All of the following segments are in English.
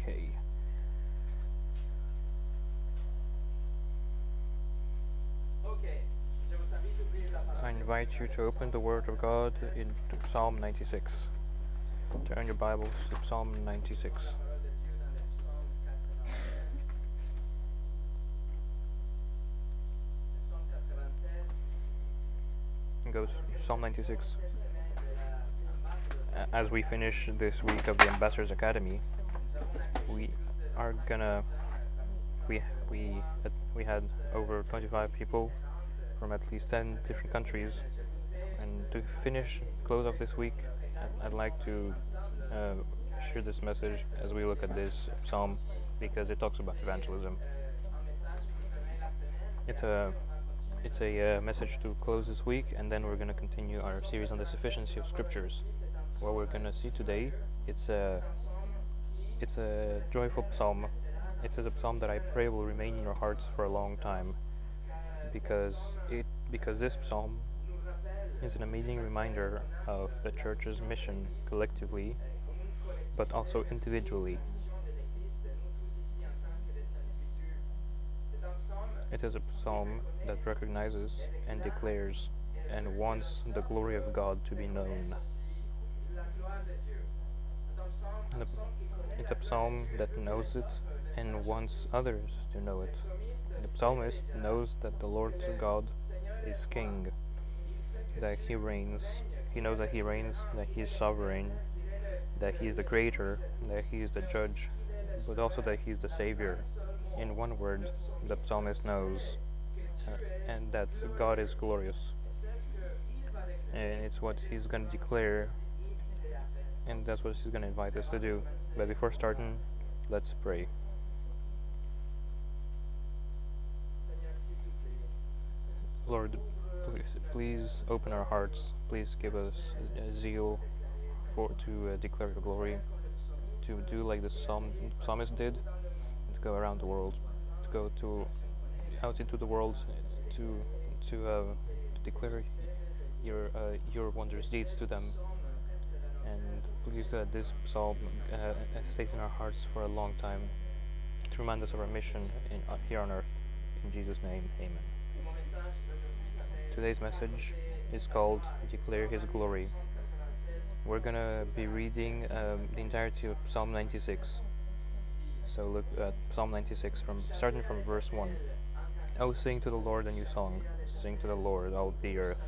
Okay. I invite you to open the Word of God in Psalm 96. Turn your Bibles to Psalm 96. And Go Psalm 96. As we finish this week of the Ambassadors Academy, we are gonna we we we had over 25 people from at least 10 different countries. And to finish close off this week I'd, like to uh, share this message as we look at this psalm because it talks about evangelism. It's a it's a uh, message to close this week and then we're going to continue our series on the sufficiency of scriptures. What we're going to see today it's a it's a joyful psalm. It is a psalm that I pray will remain in your hearts for a long time, because it because this psalm is an amazing reminder of the church's mission collectively, but also individually. It is a psalm that recognizes and declares and wants the glory of God to be known. It's a psalm that knows it and wants others to know it. The psalmist knows that the Lord God is king, that he reigns. He knows that he reigns, that he is sovereign, that he is the creator, that he is the judge, but also that he is the savior. In one word, the psalmist knows, uh, and that God is glorious. And it's what he's going to declare and that's what she's going to invite us to do. But before starting, let's pray. Lord, please, please open our hearts. Please give us zeal for to uh, declare your glory, to do like the psalm, psalmist did, to go around the world, to go to out into the world, to to, uh, to declare your uh, your wondrous deeds to them and please let this psalm uh, uh, stays in our hearts for a long time to remind us of our mission in, uh, here on earth. In Jesus' name, amen. Today's message is called Declare His Glory. We're going to be reading um, the entirety of Psalm 96. So look at Psalm 96 from starting from verse 1. Oh, sing to the Lord a new song. Sing to the Lord, all the earth.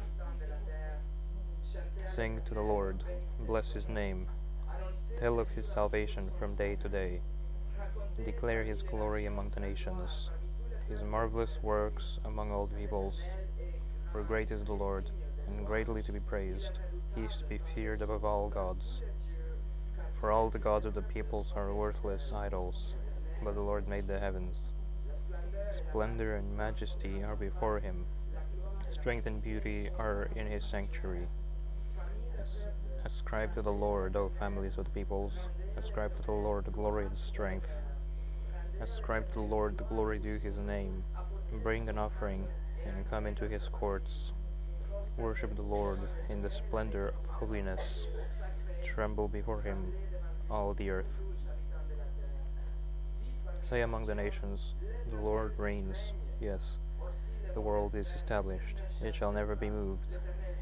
Sing to the Lord, bless his name. Tell of his salvation from day to day. Declare his glory among the nations, his marvelous works among all peoples. For great is the Lord, and greatly to be praised. He is to be feared above all gods. For all the gods of the peoples are worthless idols, but the Lord made the heavens. Splendor and majesty are before him. Strength and beauty are in his sanctuary. As- Ascribe to the Lord, O families of the peoples. Ascribe to the Lord the glory and strength. Ascribe to the Lord the glory due his name. Bring an offering and come into his courts. Worship the Lord in the splendor of holiness. Tremble before him, all the earth. Say among the nations, The Lord reigns. Yes, the world is established. It shall never be moved.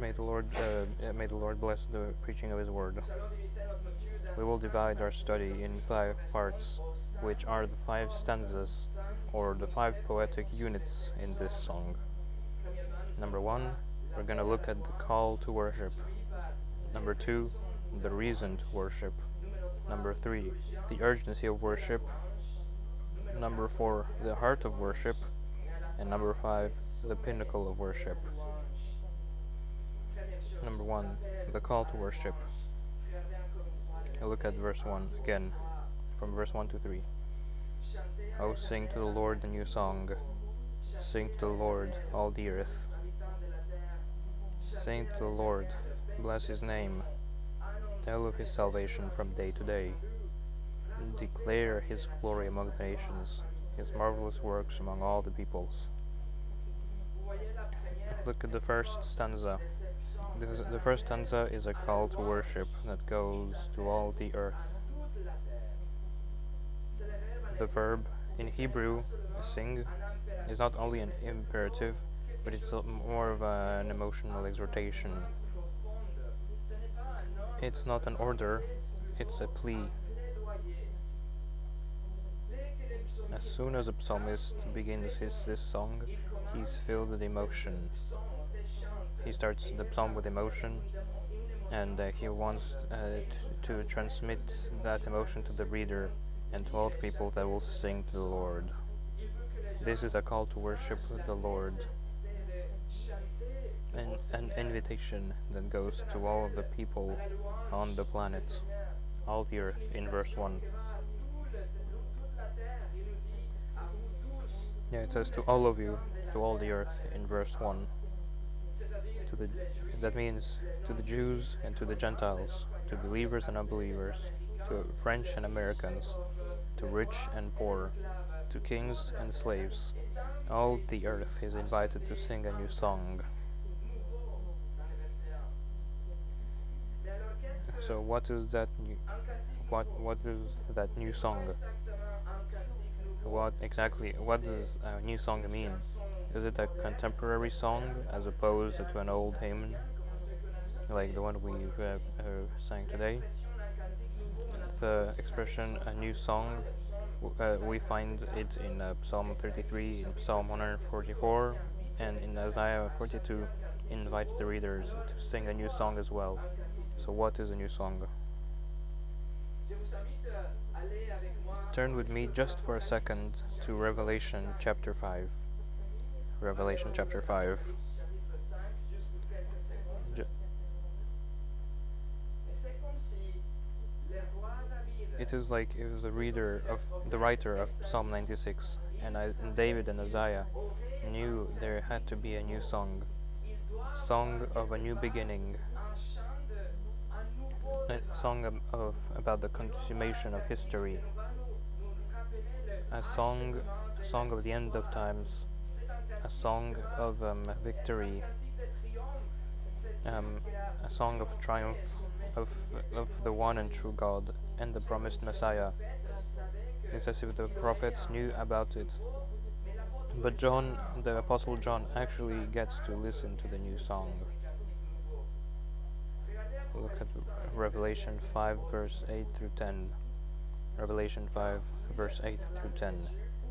May the Lord, uh, may the Lord bless the preaching of His word. We will divide our study in five parts, which are the five stanzas, or the five poetic units in this song. Number one, we're going to look at the call to worship. Number two, the reason to worship. Number three, the urgency of worship. Number four, the heart of worship. And number five, the pinnacle of worship. Number one, the call to worship. I look at verse 1 again. from verse 1 to 3. Oh, sing to the Lord a new song. Sing to the Lord, all the earth. Sing to the Lord, bless his name. Tell of his salvation from day to day. Declare his glory among the nations, his marvelous works among all the peoples. Look at the first stanza. Is, the first stanza is a call to worship that goes to all the earth. The verb in Hebrew, sing, is not only an imperative, but it's more of a, an emotional exhortation. It's not an order, it's a plea. As soon as a psalmist begins his this song, he's filled with emotion. He starts the psalm with emotion, and uh, he wants uh, to transmit that emotion to the reader and to all the people that will sing to the Lord. This is a call to worship the Lord, and an invitation that goes to all of the people on the planet, all the earth, in verse 1. Yeah, it says to all of you, to all the earth, in verse 1. To the, that means to the Jews and to the Gentiles, to believers and unbelievers, to French and Americans, to rich and poor, to kings and slaves. All the earth is invited to sing a new song. So what is that new what what is that new song? What exactly what does a new song mean? Is it a contemporary song as opposed to an old hymn like the one we uh, uh, sang today? The expression a new song uh, we find it in uh, Psalm 33, in Psalm 144, and in Isaiah 42 invites the readers to sing a new song as well. So, what is a new song? Turn with me just for a second to Revelation chapter 5. Revelation chapter 5. it is like if the reader of the writer of Psalm 96 and, I, and David and Isaiah knew there had to be a new song, song of a new beginning, a song of, of about the consummation of history, a song, a song of the end of times, a song of um, victory, um, a song of triumph of of the one and true God and the promised Messiah. It's as if the prophets knew about it. But John, the Apostle John, actually gets to listen to the new song. Look at Revelation 5, verse 8 through 10. Revelation 5, verse 8 through 10.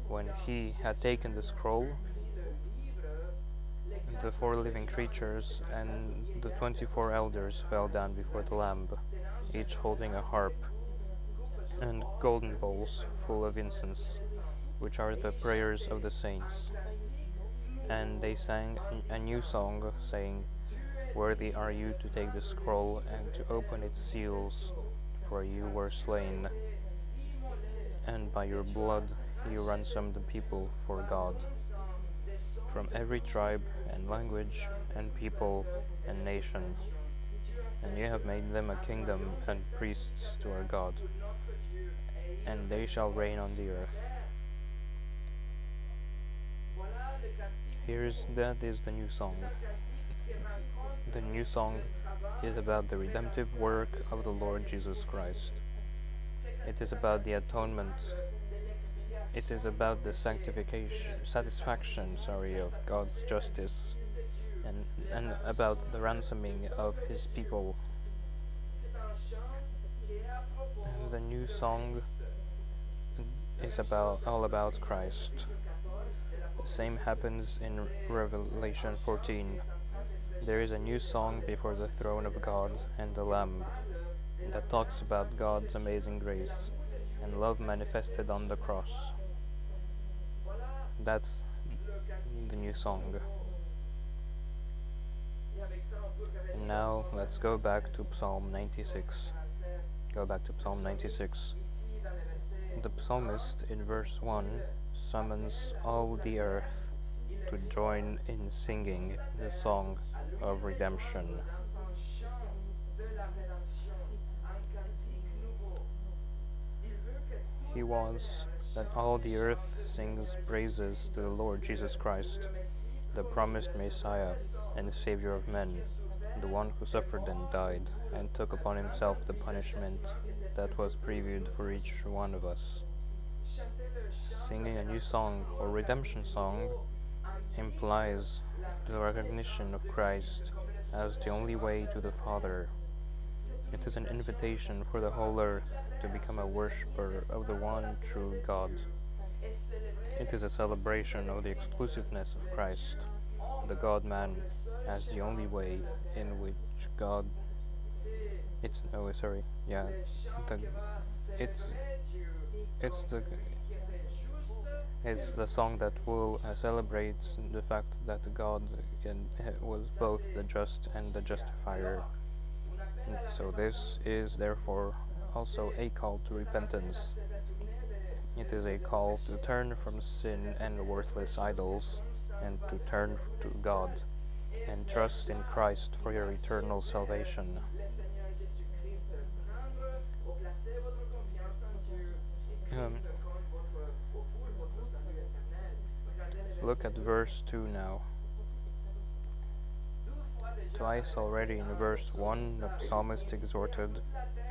When he had taken the scroll, the four living creatures and the twenty four elders fell down before the Lamb, each holding a harp and golden bowls full of incense, which are the prayers of the saints. And they sang a new song, saying, Worthy are you to take the scroll and to open its seals, for you were slain, and by your blood you ransomed the people for God, from every tribe and language and people and nation. And you have made them a kingdom and priests to our God and they shall reign on the earth. Here's that is the new song. The new song is about the redemptive work of the Lord Jesus Christ. It is about the atonement. It is about the sanctification, satisfaction, sorry, of God's justice, and and about the ransoming of His people. The new song is about all about Christ. The same happens in Revelation 14. There is a new song before the throne of God and the Lamb that talks about God's amazing grace and love manifested on the cross. That's the new song. And now let's go back to Psalm 96. Go back to Psalm 96. The psalmist in verse 1 summons all the earth to join in singing the song of redemption. He wants that all the earth sings praises to the Lord Jesus Christ, the promised Messiah and Savior of men, the one who suffered and died and took upon himself the punishment that was previewed for each one of us. Singing a new song or redemption song implies the recognition of Christ as the only way to the Father. It is an invitation for the whole earth to become a worshipper of the one true God. It is a celebration of the exclusiveness of Christ, the God man, as the only way in which God. It's oh sorry yeah the it's it's the it's the song that will uh, celebrate the fact that God can, was both the just and the justifier. So this is therefore also a call to repentance. It is a call to turn from sin and worthless idols and to turn to God and trust in Christ for your eternal salvation. Um, look at verse 2 now. Twice already in verse 1, the psalmist exhorted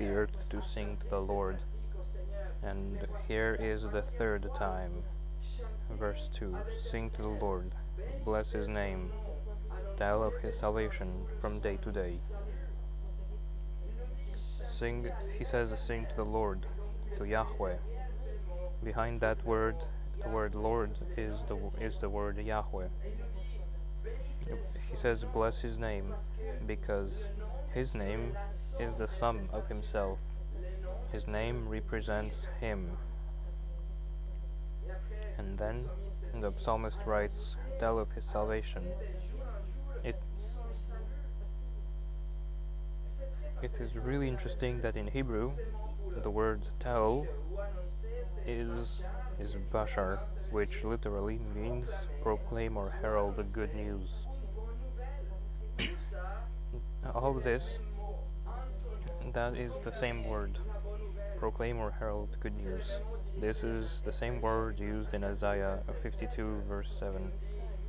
the earth to sing to the Lord. And here is the third time. Verse 2 Sing to the Lord, bless his name, tell of his salvation from day to day. Sing, he says, sing to the Lord, to Yahweh. Behind that word, the word Lord is the is the word Yahweh. He says, bless his name, because his name is the sum of himself. His name represents him. And then the psalmist writes, tell of his salvation. It it is really interesting that in Hebrew the word tell is is bashar, which literally means proclaim or herald the good news. All this that is the same word proclaim or herald good news. This is the same word used in Isaiah 52 verse 7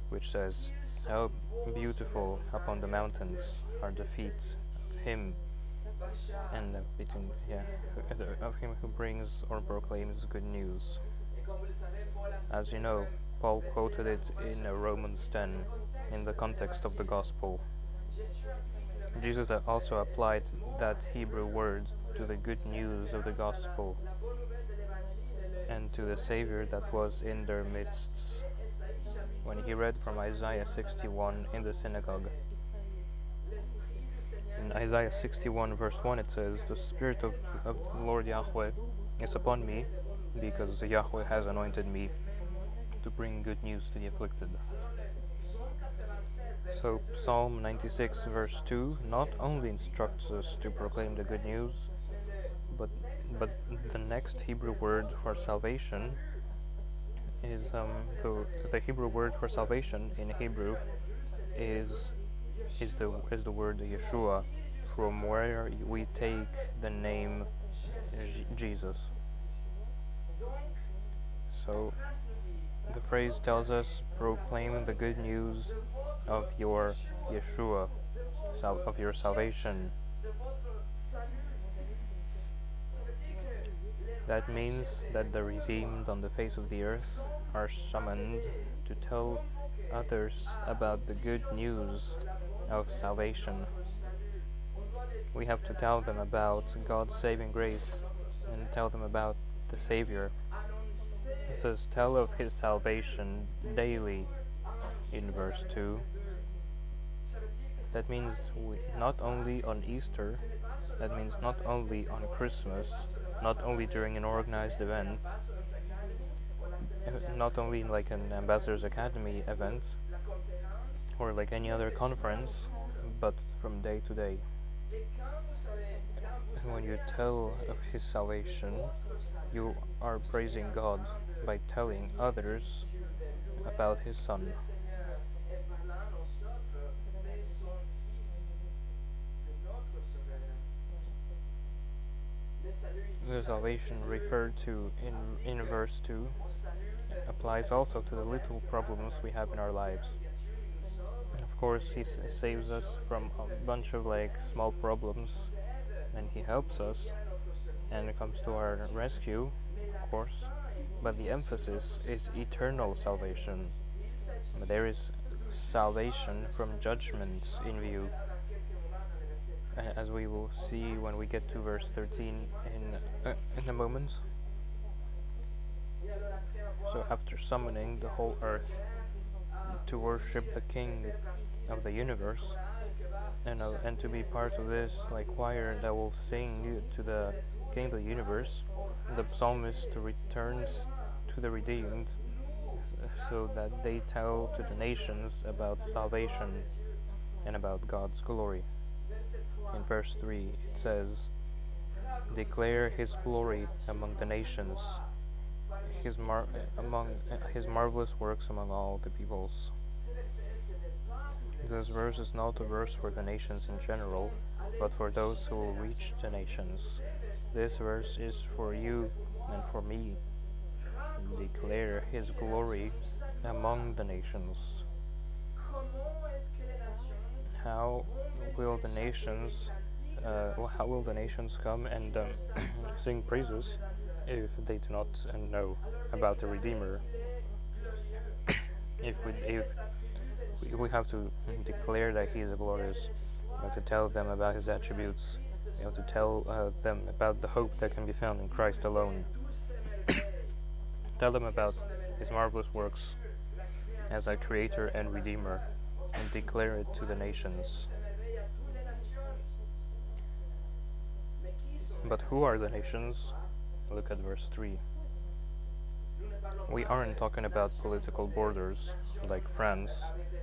which says how beautiful upon the mountains are the feet of him and uh, between yeah of him who brings or proclaims good news. As you know, Paul quoted it in Romans 10 in the context of the gospel. Jesus also applied that Hebrew word to the good news of the gospel and to the Savior that was in their midst when he read from Isaiah 61 in the synagogue. In Isaiah 61, verse 1, it says, The Spirit of, of the Lord Yahweh is upon me, because Yahweh has anointed me to bring good news to the afflicted. So, Psalm 96, verse 2, not only instructs us to proclaim the good news, but, but the next Hebrew word for salvation is um, the, the Hebrew word for salvation in Hebrew is is the is the word Yeshua, from where we take the name Jesus. So the phrase tells us proclaim the good news of your Yeshua, of your salvation. That means that the redeemed on the face of the earth are summoned to tell others about the good news of salvation. We have to tell them about God's saving grace and tell them about the Savior. It says, Tell of His salvation daily in verse 2. That means we, not only on Easter, that means not only on Christmas, not only during an organized event, not only in like an Ambassadors Academy event, or like any other conference, but from day to day. And when you tell of his salvation, you are praising God by telling others about his Son. The salvation referred to in, in verse 2 applies also to the little problems we have in our lives. Of course, he saves us from a bunch of like small problems and he helps us and comes to our rescue, of course. But the emphasis is eternal salvation. There is salvation from judgment in view as we will see when we get to verse 13 in, uh, in a moment. So, after summoning the whole earth to worship the King of the universe, and, uh, and to be part of this like choir that will sing to the King of the universe, the psalmist returns to the redeemed so that they tell to the nations about salvation and about God's glory in verse 3 it says, Declare his glory among the nations, his mar- among his marvelous works among all the peoples. This verse is not a verse for the nations in general, but for those who will reach the nations. This verse is for you and for me. Declare his glory among the nations. How will the nations uh, how will the nations come and um, sing praises if they do not know about the Redeemer? if we if we have to declare that He is glorious, we have to tell them about His attributes. We have to tell uh, them about the hope that can be found in Christ alone. tell them about His marvelous works as our Creator and Redeemer, and declare it to the nations. But who are the nations? Look at verse 3. We aren't talking about political borders like France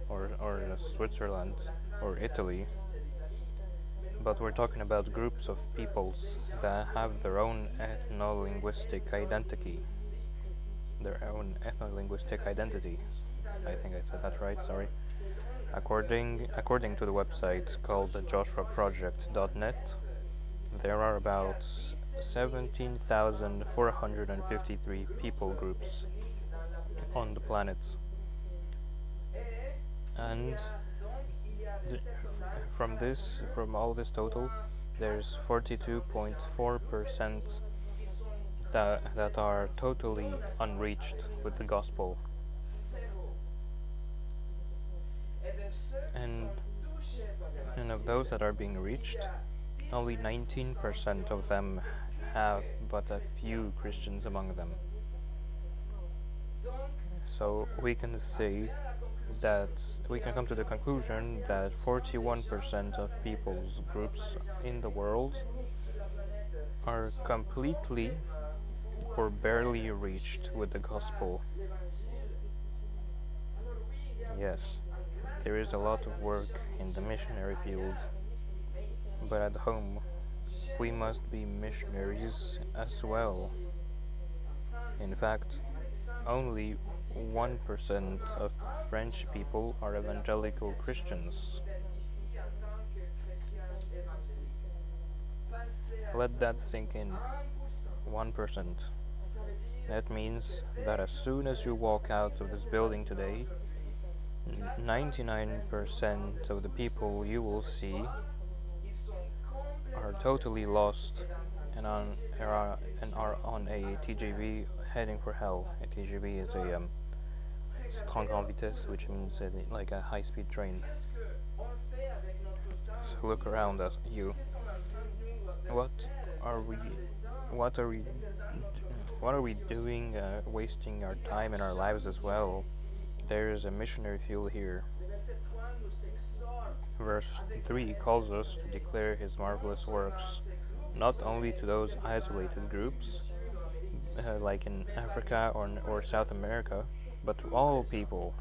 or, or Switzerland or Italy, but we're talking about groups of peoples that have their own ethno-linguistic identity. Their own ethno-linguistic identity. I think I said that right, sorry. According, according to the website called joshuaproject.net, there are about 17,453 people groups on the planet. And from this, from all this total, there's 42.4% that, that are totally unreached with the gospel. And, and of those that are being reached, only 19% of them have but a few Christians among them. So we can say that we can come to the conclusion that 41% of people's groups in the world are completely or barely reached with the gospel. Yes, there is a lot of work in the missionary field but at home we must be missionaries as well. In fact, only 1% of French people are evangelical Christians. Let that sink in. 1%. That means that as soon as you walk out of this building today, 99% of the people you will see are totally lost and on are, and are on a TGV heading for hell. A TGV is a um, grande vitesse, which means like a high-speed train. So look around at you. What are we? What are we? What are we doing? Uh, wasting our time and our lives as well. There is a missionary field here. Verse 3 calls us to declare his marvelous works, not only to those isolated groups, uh, like in Africa or, or South America, but to all people.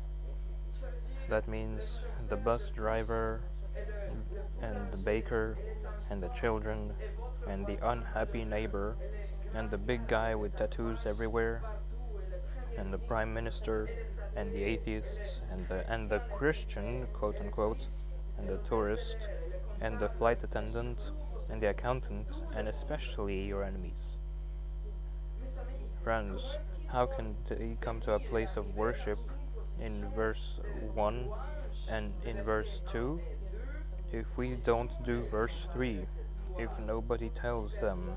That means the bus driver and the baker and the children and the unhappy neighbor and the big guy with tattoos everywhere and the prime minister and the atheists and the and the Christian quote unquote and the tourist and the flight attendant and the accountant and especially your enemies. Friends, how can they come to a place of worship in verse 1 and in verse 2 if we don't do verse 3? If nobody tells them,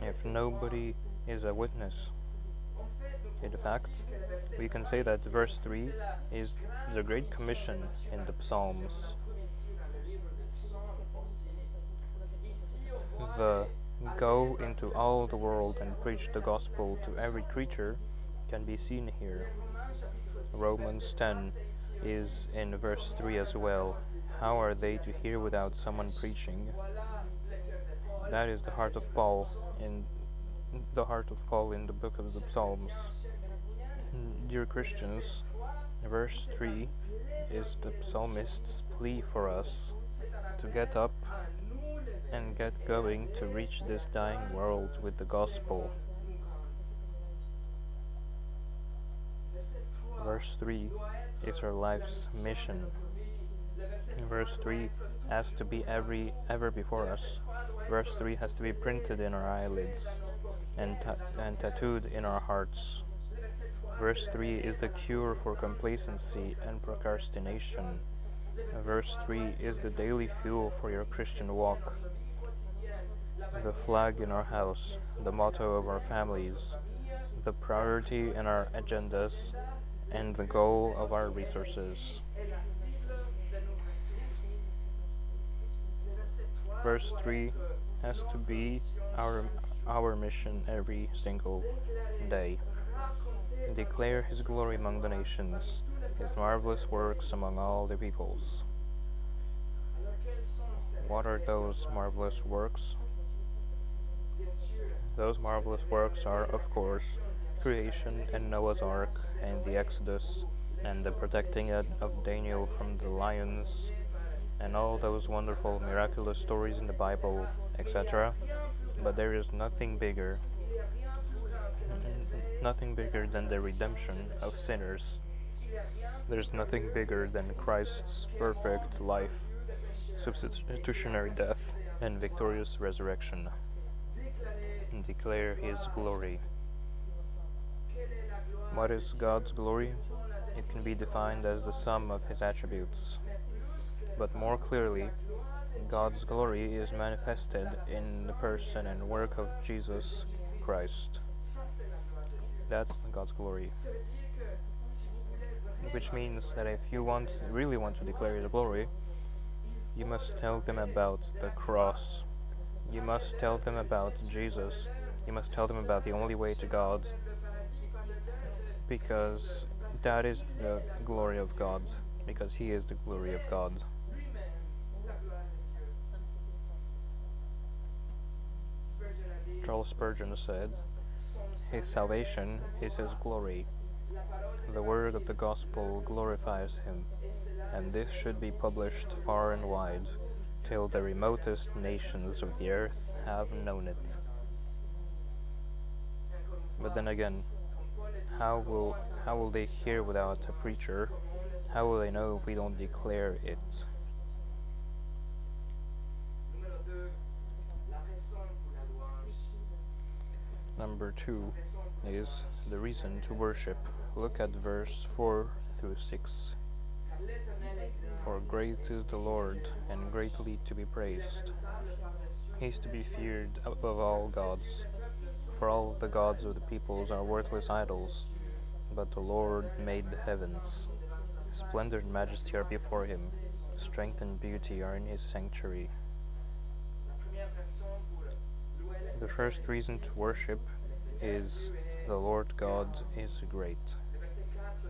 if nobody is a witness. In fact, we can say that verse 3 is the Great Commission in the Psalms. The go into all the world and preach the gospel to every creature can be seen here. Romans 10 is in verse 3 as well. How are they to hear without someone preaching? That is the heart of Paul in the heart of Paul in the book of the Psalms. Dear Christians, verse 3 is the psalmist's plea for us to get up and get going to reach this dying world with the gospel. Verse 3 is our life's mission. Verse 3 has to be every ever before us. Verse 3 has to be printed in our eyelids and, ta- and tattooed in our hearts. Verse 3 is the cure for complacency and procrastination. Verse 3 is the daily fuel for your Christian walk. The flag in our house, the motto of our families, the priority in our agendas, and the goal of our resources. Verse 3 has to be our our mission every single day. Declare his glory among the nations, his marvelous works among all the peoples. What are those marvelous works? Those marvelous works are, of course, creation and Noah's Ark and the Exodus and the protecting of Daniel from the lions and all those wonderful miraculous stories in the Bible, etc. But there is nothing bigger, nothing bigger than the redemption of sinners. There's nothing bigger than Christ's perfect life, substitutionary death, and victorious resurrection. And declare His glory. What is God's glory? It can be defined as the sum of His attributes. But more clearly, God's glory is manifested in the person and work of Jesus Christ. That's God's glory. Which means that if you want really want to declare His glory, you must tell them about the cross. You must tell them about Jesus. You must tell them about the only way to God. Because that is the glory of God. Because He is the glory of God. Charles Spurgeon said, His salvation is His glory. The word of the gospel glorifies Him, and this should be published far and wide, till the remotest nations of the earth have known it. But then again, how will how will they hear without a preacher? How will they know if we don't declare it? Number two is the reason to worship. Look at verse 4 through 6. For great is the Lord, and greatly to be praised. He is to be feared above all gods. For all the gods of the peoples are worthless idols, but the Lord made the heavens. Splendor and majesty are before him, strength and beauty are in his sanctuary. The first reason to worship is the Lord God is great.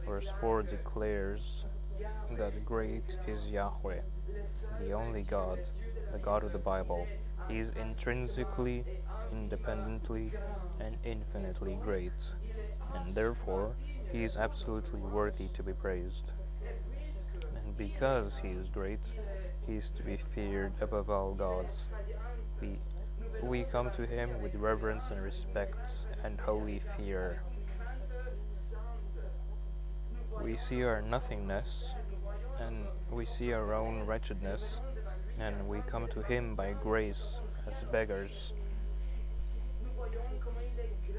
Verse 4 declares that great is Yahweh, the only God, the God of the Bible. He is intrinsically, independently, and infinitely great, and therefore he is absolutely worthy to be praised. And because he is great, he is to be feared above all gods. We, we come to him with reverence and respect and holy fear. We see our nothingness and we see our own wretchedness, and we come to him by grace as beggars.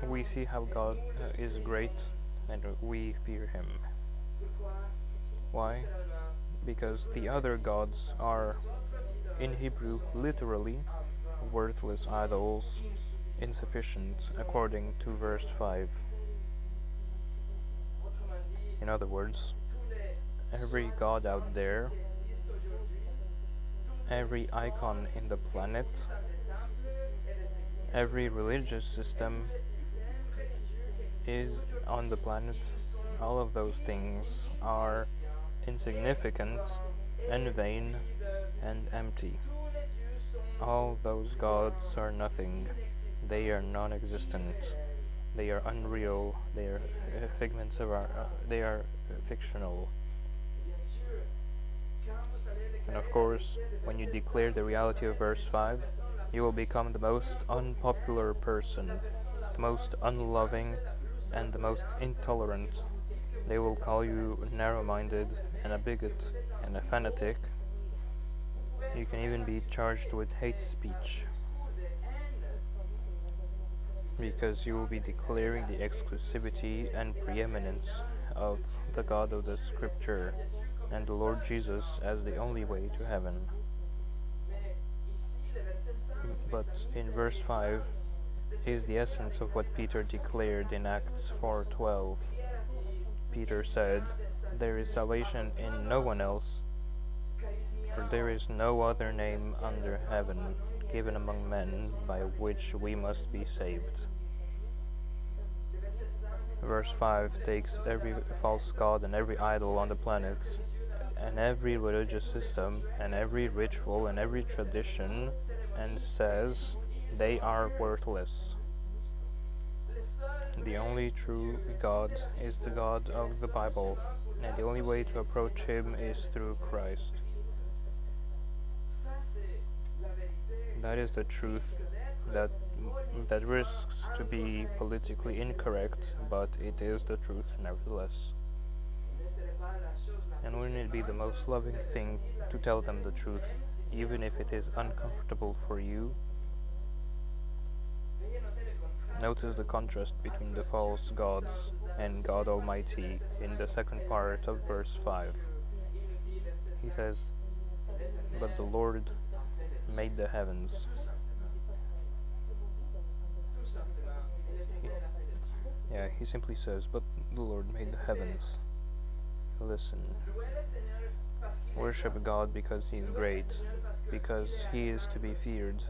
We see how God uh, is great and we fear him. Why? Because the other gods are, in Hebrew, literally worthless idols, insufficient, according to verse 5. In other words, every god out there, every icon in the planet, every religious system is on the planet, all of those things are insignificant and vain and empty. All those gods are nothing. They are non-existent. They are unreal. They are uh, figments of our. Uh, they are uh, fictional. And of course, when you declare the reality of verse 5, you will become the most unpopular person, the most unloving, and the most intolerant. They will call you narrow minded and a bigot and a fanatic. You can even be charged with hate speech because you will be declaring the exclusivity and preeminence of the God of the Scripture and the Lord Jesus as the only way to heaven. But in verse 5, is the essence of what Peter declared in Acts 4:12. Peter said, "There is salvation in no one else, for there is no other name under heaven given among men by which we must be saved." Verse 5 takes every false god and every idol on the planet and every religious system and every ritual and every tradition and says they are worthless. The only true God is the God of the Bible, and the only way to approach Him is through Christ. That is the truth that that risks to be politically incorrect, but it is the truth nevertheless. And wouldn't it be the most loving thing to tell them the truth, even if it is uncomfortable for you Notice the contrast between the false gods and God Almighty in the second part of verse 5. He says, But the Lord made the heavens. He simply says, But the Lord made the heavens. Listen. Worship God because He is great, because He is to be feared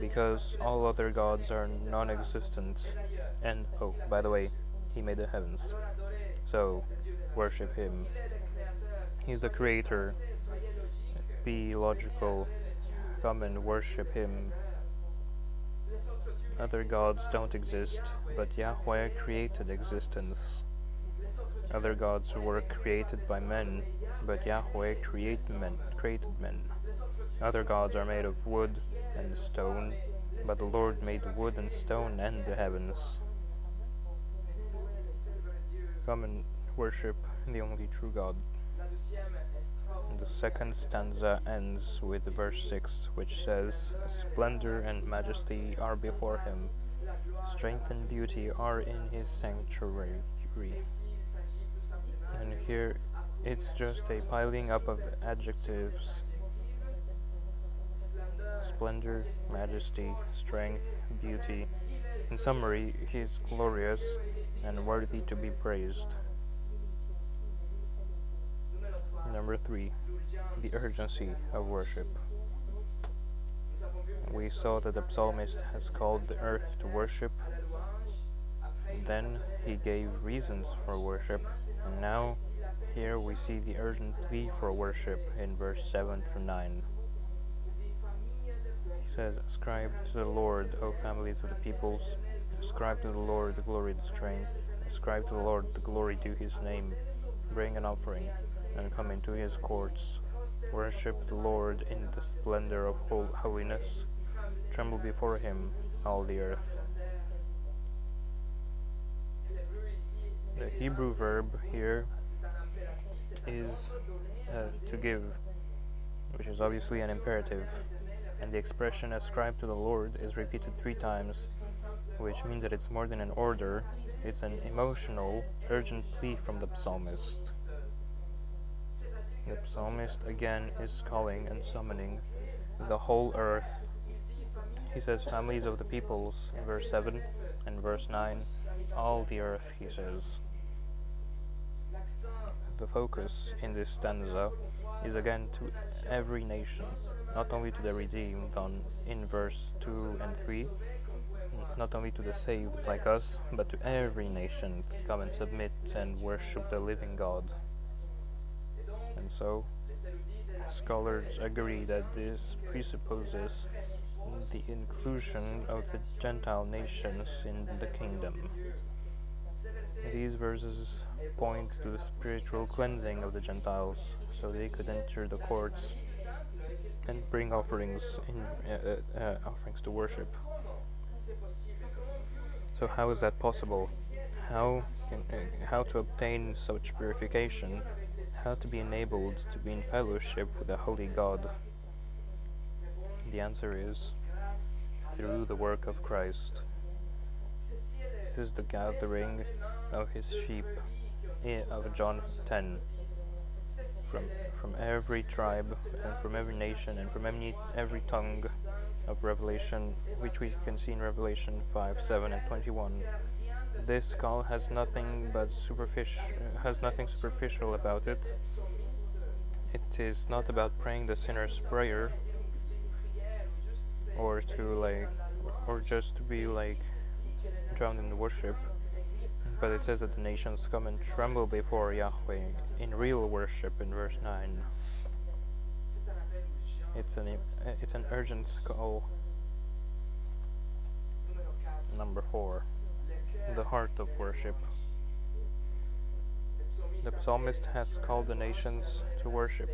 because all other gods are non existent. And, oh, by the way, he made the heavens. So, worship him. He's the creator. Be logical. Come and worship him. Other gods don't exist, but Yahweh created existence. Other gods were created by men, but Yahweh created men. Created men. Other gods are made of wood, and stone, but the Lord made wood and stone and the heavens. Come and worship the only true God. The second stanza ends with verse 6, which says, Splendor and majesty are before him, strength and beauty are in his sanctuary. And here it's just a piling up of adjectives splendor, majesty, strength, beauty. In summary, he is glorious and worthy to be praised. Number three, the urgency of worship. We saw that the psalmist has called the earth to worship. Then he gave reasons for worship, and now here we see the urgent plea for worship in verse 7 through 9 He says, Ascribe to the Lord, O families of the peoples. Ascribe to the Lord the glory and strength. Ascribe to the Lord the glory due his name. Bring an offering. And come into his courts. Worship the Lord in the splendor of holiness. Tremble before him, all the earth. The Hebrew verb here is uh, to give, which is obviously an imperative, and the expression ascribed to the Lord is repeated three times, which means that it's more than an order, it's an emotional, urgent plea from the psalmist. The psalmist again is calling and summoning the whole earth. He says, families of the peoples in verse 7 and verse 9, all the earth, he says the focus in this stanza is again to every nation, not only to the redeemed on in verse 2 and 3, not only to the saved like us, but to every nation come and submit and worship the living God. And so, scholars agree that this presupposes the inclusion of the Gentile nations in the kingdom. These verses point to the spiritual cleansing of the Gentiles, so they could enter the courts and bring offerings in uh, uh, uh, offerings to worship. So how is that possible? How can, uh, how to obtain such purification? How to be enabled to be in fellowship with the holy God? The answer is through the work of Christ. This is the gathering of his sheep eh, of John 10 from from every tribe and from every nation and from every every tongue of Revelation which we can see in Revelation 5 7 and 21 this call has nothing but superficial has nothing superficial about it it is not about praying the sinner's prayer or to like or just to be like drowned in worship but it says that the nations come and tremble before Yahweh in real worship in verse 9. It's an, it's an urgent call. Number 4. The heart of worship. The psalmist has called the nations to worship.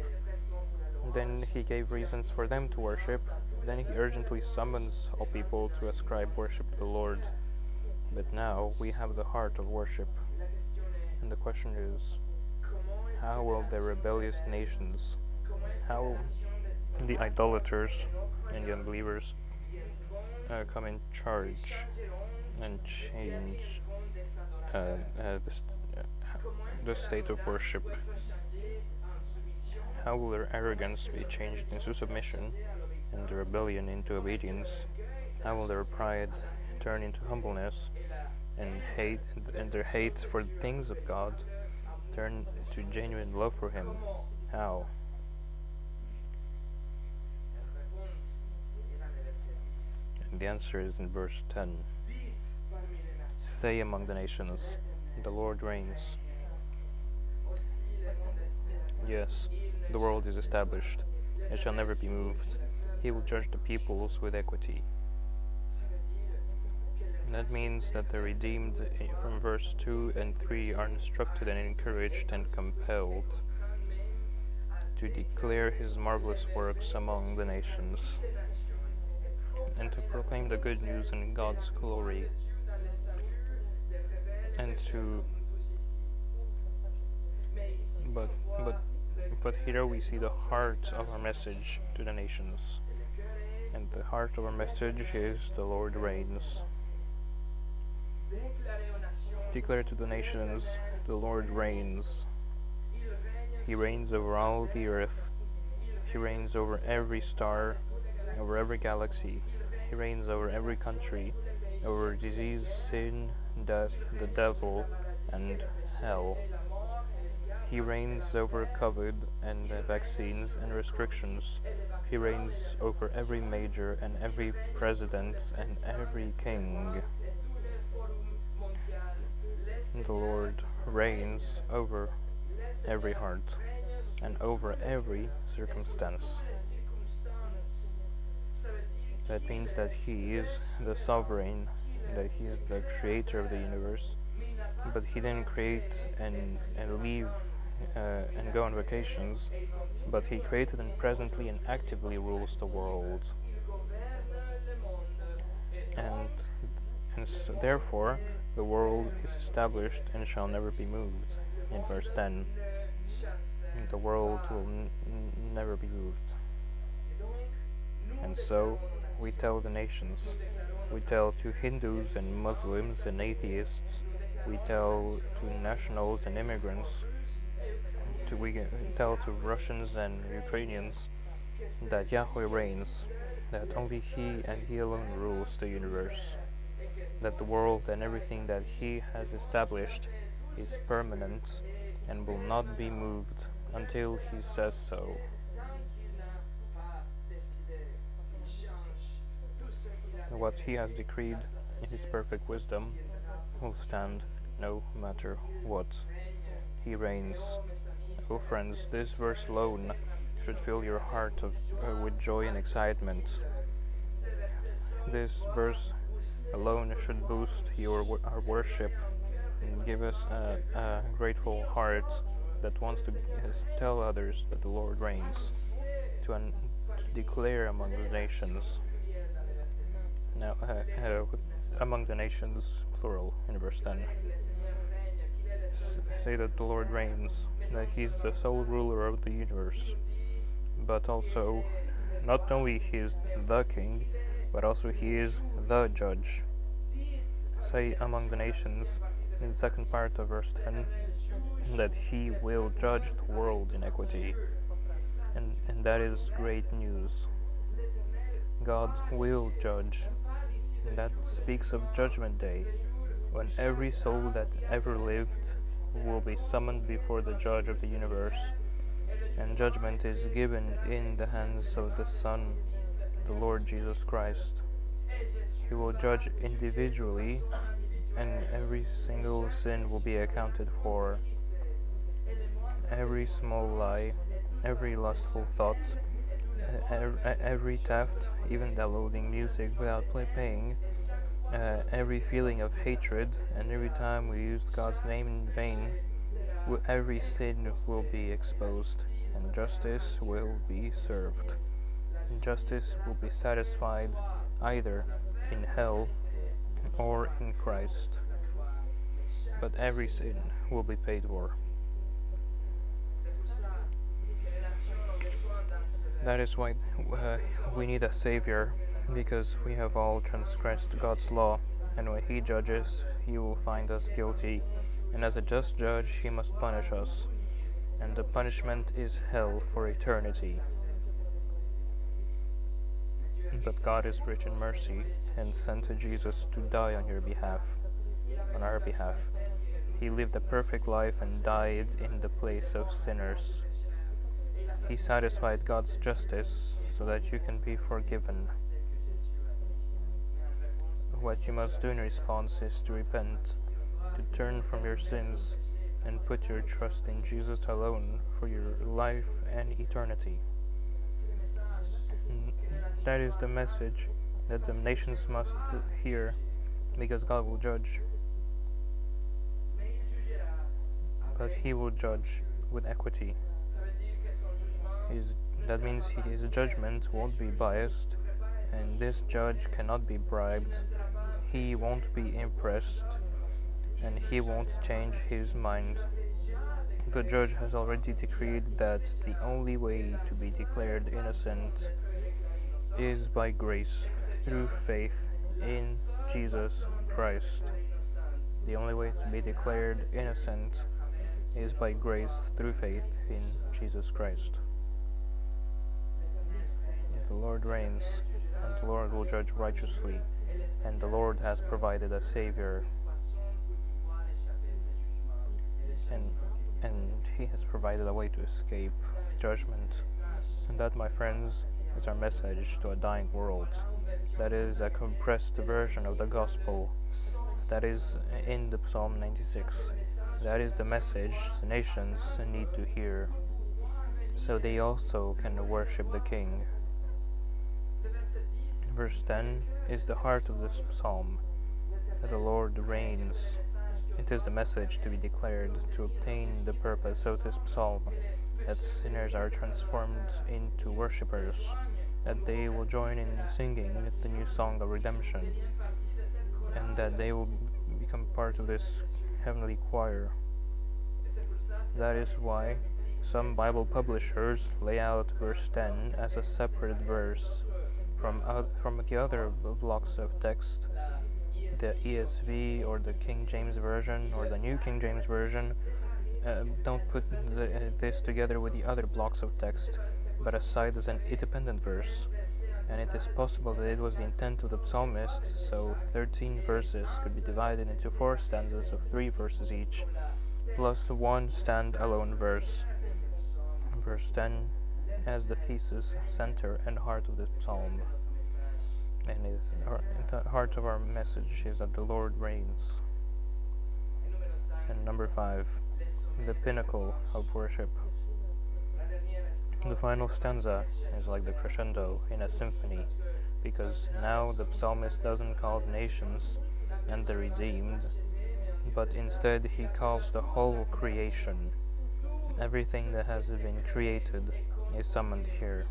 Then he gave reasons for them to worship. Then he urgently summons all people to ascribe worship to the Lord. But now we have the heart of worship. And the question is how will the rebellious nations, how the idolaters and the unbelievers uh, come in charge and change uh, uh, the, st the state of worship? How will their arrogance be changed into submission and their rebellion into obedience? How will their pride turn into humbleness and hate and their hate for the things of God turn to genuine love for him how the answer is in verse 10 say among the nations. The Lord reigns. Yes the world is established. It shall never be moved. He will judge the peoples with equity. That means that the redeemed eh, from verse 2 and 3 are instructed and encouraged and compelled to declare his marvelous works among the nations and to proclaim the good news and God's glory and to but but but here we see the heart of our message to the nations and the heart of our message is the Lord reigns Declare to the nations, the Lord reigns. He reigns over all the earth. He reigns over every star, over every galaxy. He reigns over every country, over disease, sin, death, the devil, and hell. He reigns over COVID and vaccines and restrictions. He reigns over every major and every president and every king the Lord reigns over every heart and over every circumstance. That means that He is the sovereign, that He is the creator of the universe, but He didn't create and, and leave uh, and go on vacations, but He created and presently and actively rules the world. And, and so therefore, the world is established and shall never be moved. In verse 10, the world will never be moved. And so, we tell the nations, we tell to Hindus and Muslims and atheists, we tell to nationals and immigrants, to we tell to Russians and Ukrainians that Yahweh reigns, that only He and He alone rules the universe, that the world and everything that He has established is permanent and will not be moved until He says so. What He has decreed in His perfect wisdom will stand no matter what. He reigns. Oh, friends, this verse alone should fill your heart of, uh, with joy and excitement. This verse alone should boost your our worship and give us a, a grateful heart that wants to tell others that the Lord reigns, to, to declare among the nations. Now, uh, uh, among the nations, plural, in verse 10. S- say that the Lord reigns, that He's the sole ruler of the universe, but also, not only He is the King, but also He is the Judge. Say among the nations, in the second part of verse 10, that He will judge the world in equity, and, and that is great news. God will judge. That speaks of Judgment Day, when every soul that ever lived will be summoned before the Judge of the universe, and judgment is given in the hands of the Son, the Lord Jesus Christ. He will judge individually, and every single sin will be accounted for. Every small lie, every lustful thought, every theft, even downloading music without paying, uh, every feeling of hatred, and every time we used God's name in vain, every sin will be exposed, and justice will be served. Justice will be satisfied either in hell or in Christ. But every sin will be paid for. That is why uh, we need a Savior, because we have all transgressed God's law, and when He judges, He will find us guilty, and as a just judge, He must punish us, and the punishment is hell for eternity. But God is rich in mercy and sent Jesus to die on your behalf, on our behalf. He lived a perfect life and died in the place of sinners. He satisfied God's justice so that you can be forgiven. What you must do in response is to repent, to turn from your sins, and put your trust in Jesus alone for your life and eternity. That is the message that the nations must hear because God will judge. But He will judge with equity. His, that means his judgment won't be biased, and this judge cannot be bribed. He won't be impressed, and he won't change his mind. The judge has already decreed that the only way to be declared innocent is by grace through faith in Jesus Christ. The only way to be declared innocent is by grace through faith in Jesus Christ. The Lord reigns, and the Lord will judge righteously, and the Lord has provided a Savior. And, and He has provided a way to escape judgment. And that, my friends, is our message to a dying world. That is a compressed version of the gospel. That is in the Psalm 96. That is the message the nations need to hear, so they also can worship the King. Verse 10 is the heart of this psalm. The Lord reigns. It is the message to be declared to obtain the purpose of this psalm that sinners are transformed into worshippers, that they will join in singing the new song of redemption, and that they will become part of this heavenly choir. That is why some Bible publishers lay out verse 10 as a separate verse from, uh, from the other blocks of text. The ESV or the King James Version or the New King James Version uh, don't put the, uh, this together with the other blocks of text, but aside as an independent verse. And it is possible that it was the intent of the psalmist, so 13 verses could be divided into four stanzas of three verses each, plus one stand-alone verse. Verse 10 as the thesis, center, and heart of the psalm. And is the heart of our message is that the Lord reigns. And number five, the pinnacle of worship. The final stanza is like the crescendo in a symphony, because now the psalmist doesn't call nations and the redeemed, but instead he calls the whole creation. Everything that has been created is summoned here.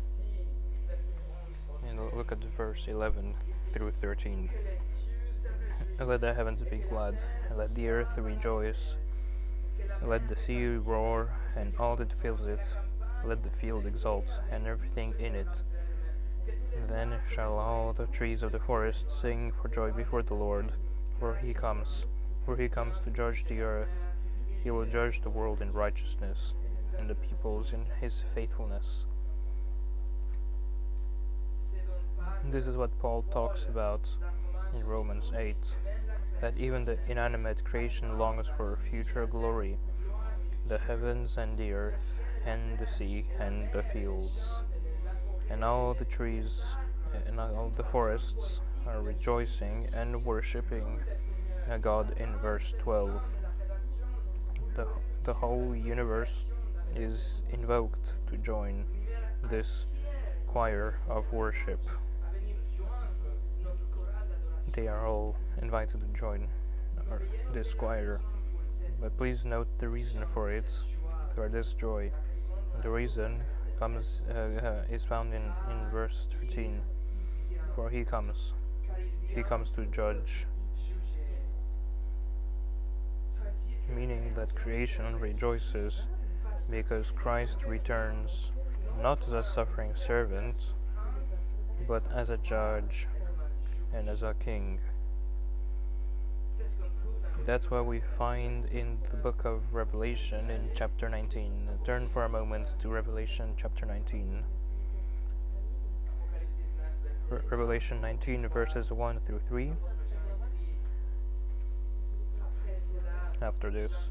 And look at verse 11 through 13. Let the heavens be glad, let the earth rejoice, let the sea roar, and all that fills it, let the field exult, and everything in it. Then shall all the trees of the forest sing for joy before the Lord, for he comes, for he comes to judge the earth. He will judge the world in righteousness and the peoples in his faithfulness. This is what Paul talks about in Romans 8 that even the inanimate creation longs for future glory, the heavens and the earth, and the sea and the fields, and all the trees and all the forests are rejoicing and worshipping God in verse 12. The, the whole universe is invoked to join this choir of worship. They are all invited to join this choir, but please note the reason for it, for this joy. The reason comes uh, uh, is found in, in verse 13. For he comes, he comes to judge, meaning that creation rejoices because Christ returns not as a suffering servant, but as a judge and as a king. That's what we find in the book of Revelation in chapter 19. Turn for a moment to Revelation chapter 19. Re Revelation 19, verses 1 through 3. After this,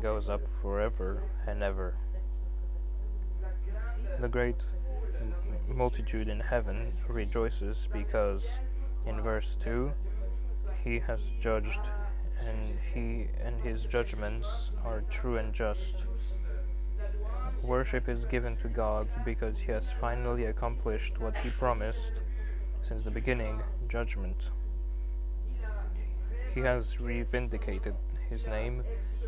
goes up forever and ever. The great multitude in heaven rejoices because, in verse 2, he has judged and he and his judgments are true and just. Worship is given to God because he has finally accomplished what he promised since the beginning judgment. He has revindicated his name,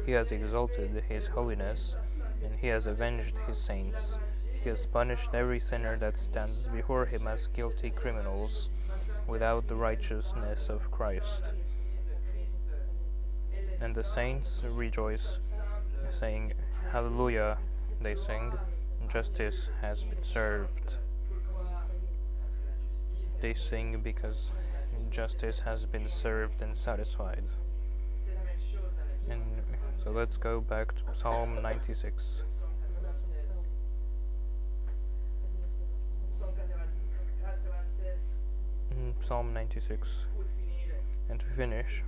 he has exalted his holiness, and he has avenged his saints. He has punished every sinner that stands before him as guilty criminals without the righteousness of Christ. And the saints rejoice, saying, Hallelujah, they sing, justice has been served. They sing because justice has been served and satisfied. And so let's go back to Psalm 96. Mm, Psalm 96. And to finish,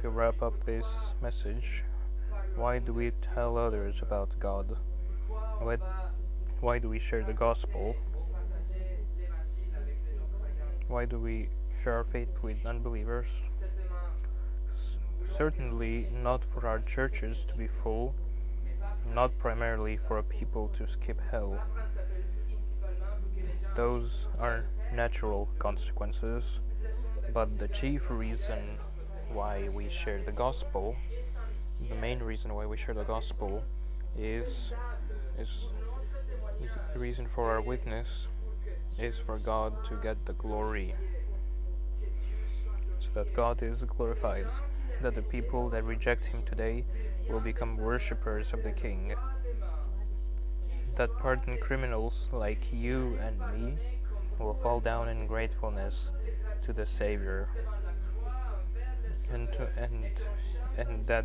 to wrap up this message, Why do we tell others about God? Why, why do we share the gospel? Why do we share our faith with unbelievers? Certainly not for our churches to be full, not primarily for a people to skip hell. Those are natural consequences, but the chief reason why we share the gospel, the main reason why we share the gospel, is, is the reason for our witness is for God to get the glory, so that God is glorified, that the people that reject Him today will become worshippers of the King, that pardoned criminals like you and me will fall down in gratefulness to the Savior, and to, and and that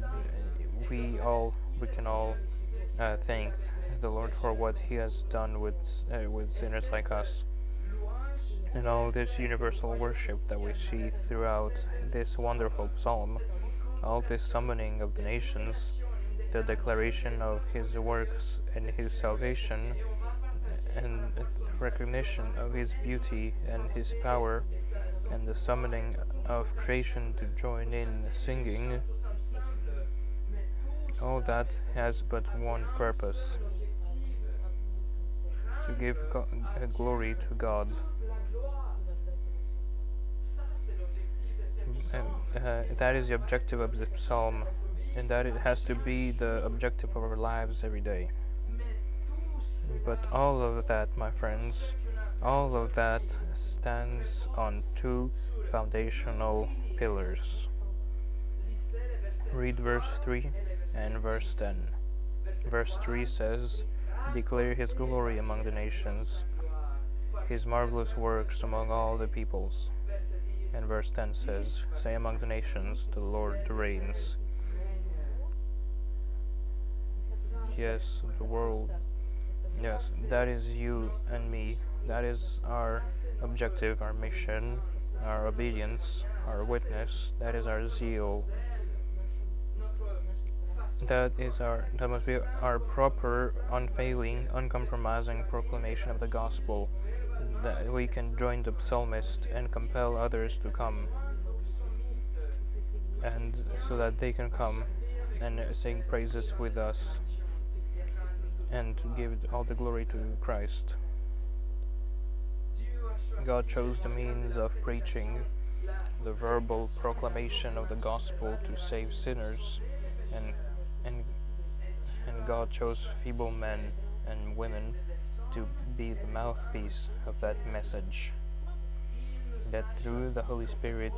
we all we can all uh, thank the Lord for what He has done with uh, with sinners like us. And all this universal worship that we see throughout this wonderful psalm, all this summoning of the nations, the declaration of his works and his salvation, and recognition of his beauty and his power, and the summoning of creation to join in singing, all that has but one purpose to give glory to God. And uh, that is the objective of the psalm and that it has to be the objective of our lives every day. But all of that my friends all of that stands on two foundational pillars. Read verse 3 and verse 10 verse 3 says declare his glory among the nations his marvelous works among all the peoples and verse 10 says, Say among the nations, the Lord reigns. Yes, the world. Yes, that is you and me. That is our objective, our mission, our obedience, our witness. That is our zeal. That is our that must be our proper, unfailing, uncompromising proclamation of the gospel that we can join the psalmist and compel others to come and so that they can come and sing praises with us and give all the glory to Christ. God chose the means of preaching the verbal proclamation of the gospel to save sinners and and and God chose feeble men and women to be the mouthpiece of that message. That through the Holy Spirit,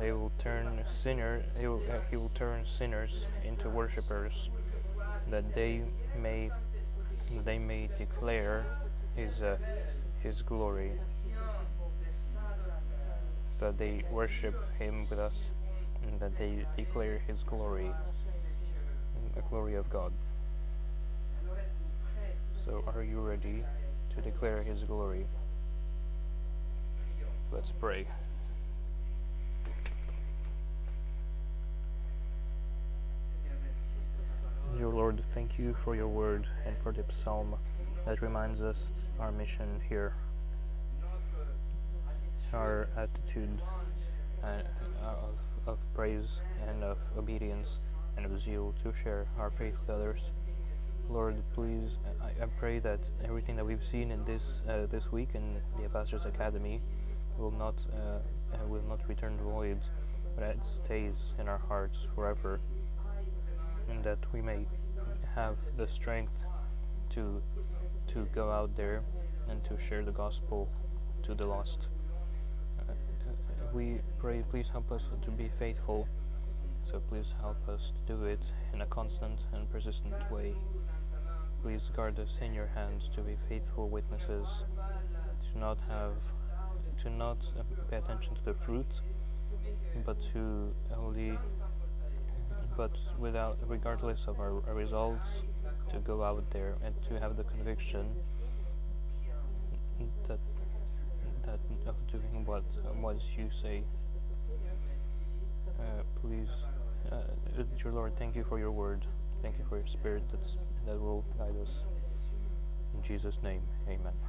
they will turn sinner, he will, uh, he will turn sinners into worshippers, that they may they may declare His uh, His glory, so that they worship Him with us, and that they declare His glory, the glory of God. So, are you ready to declare His glory? Let's pray. Dear Lord, thank you for your word and for the psalm that reminds us our mission here, our attitude uh, of, of praise and of obedience and of zeal to share our faith with others. Lord, please, I, I pray that everything that we've seen in this uh, this week in the Ambassadors Academy will not uh, uh, will not return void, but it stays in our hearts forever, and that we may have the strength to to go out there and to share the gospel to the lost. Uh, we pray, please help us to be faithful. So please help us to do it in a constant and persistent way. Please guard us in your hands to be faithful witnesses, to not have, to not uh, pay attention to the fruit, but to only, but without, regardless of our, our results, to go out there and to have the conviction that that of doing what what you say. Uh, please, uh, dear Lord, thank you for your word. Thank you for your spirit that's, that will guide us. In Jesus' name, amen.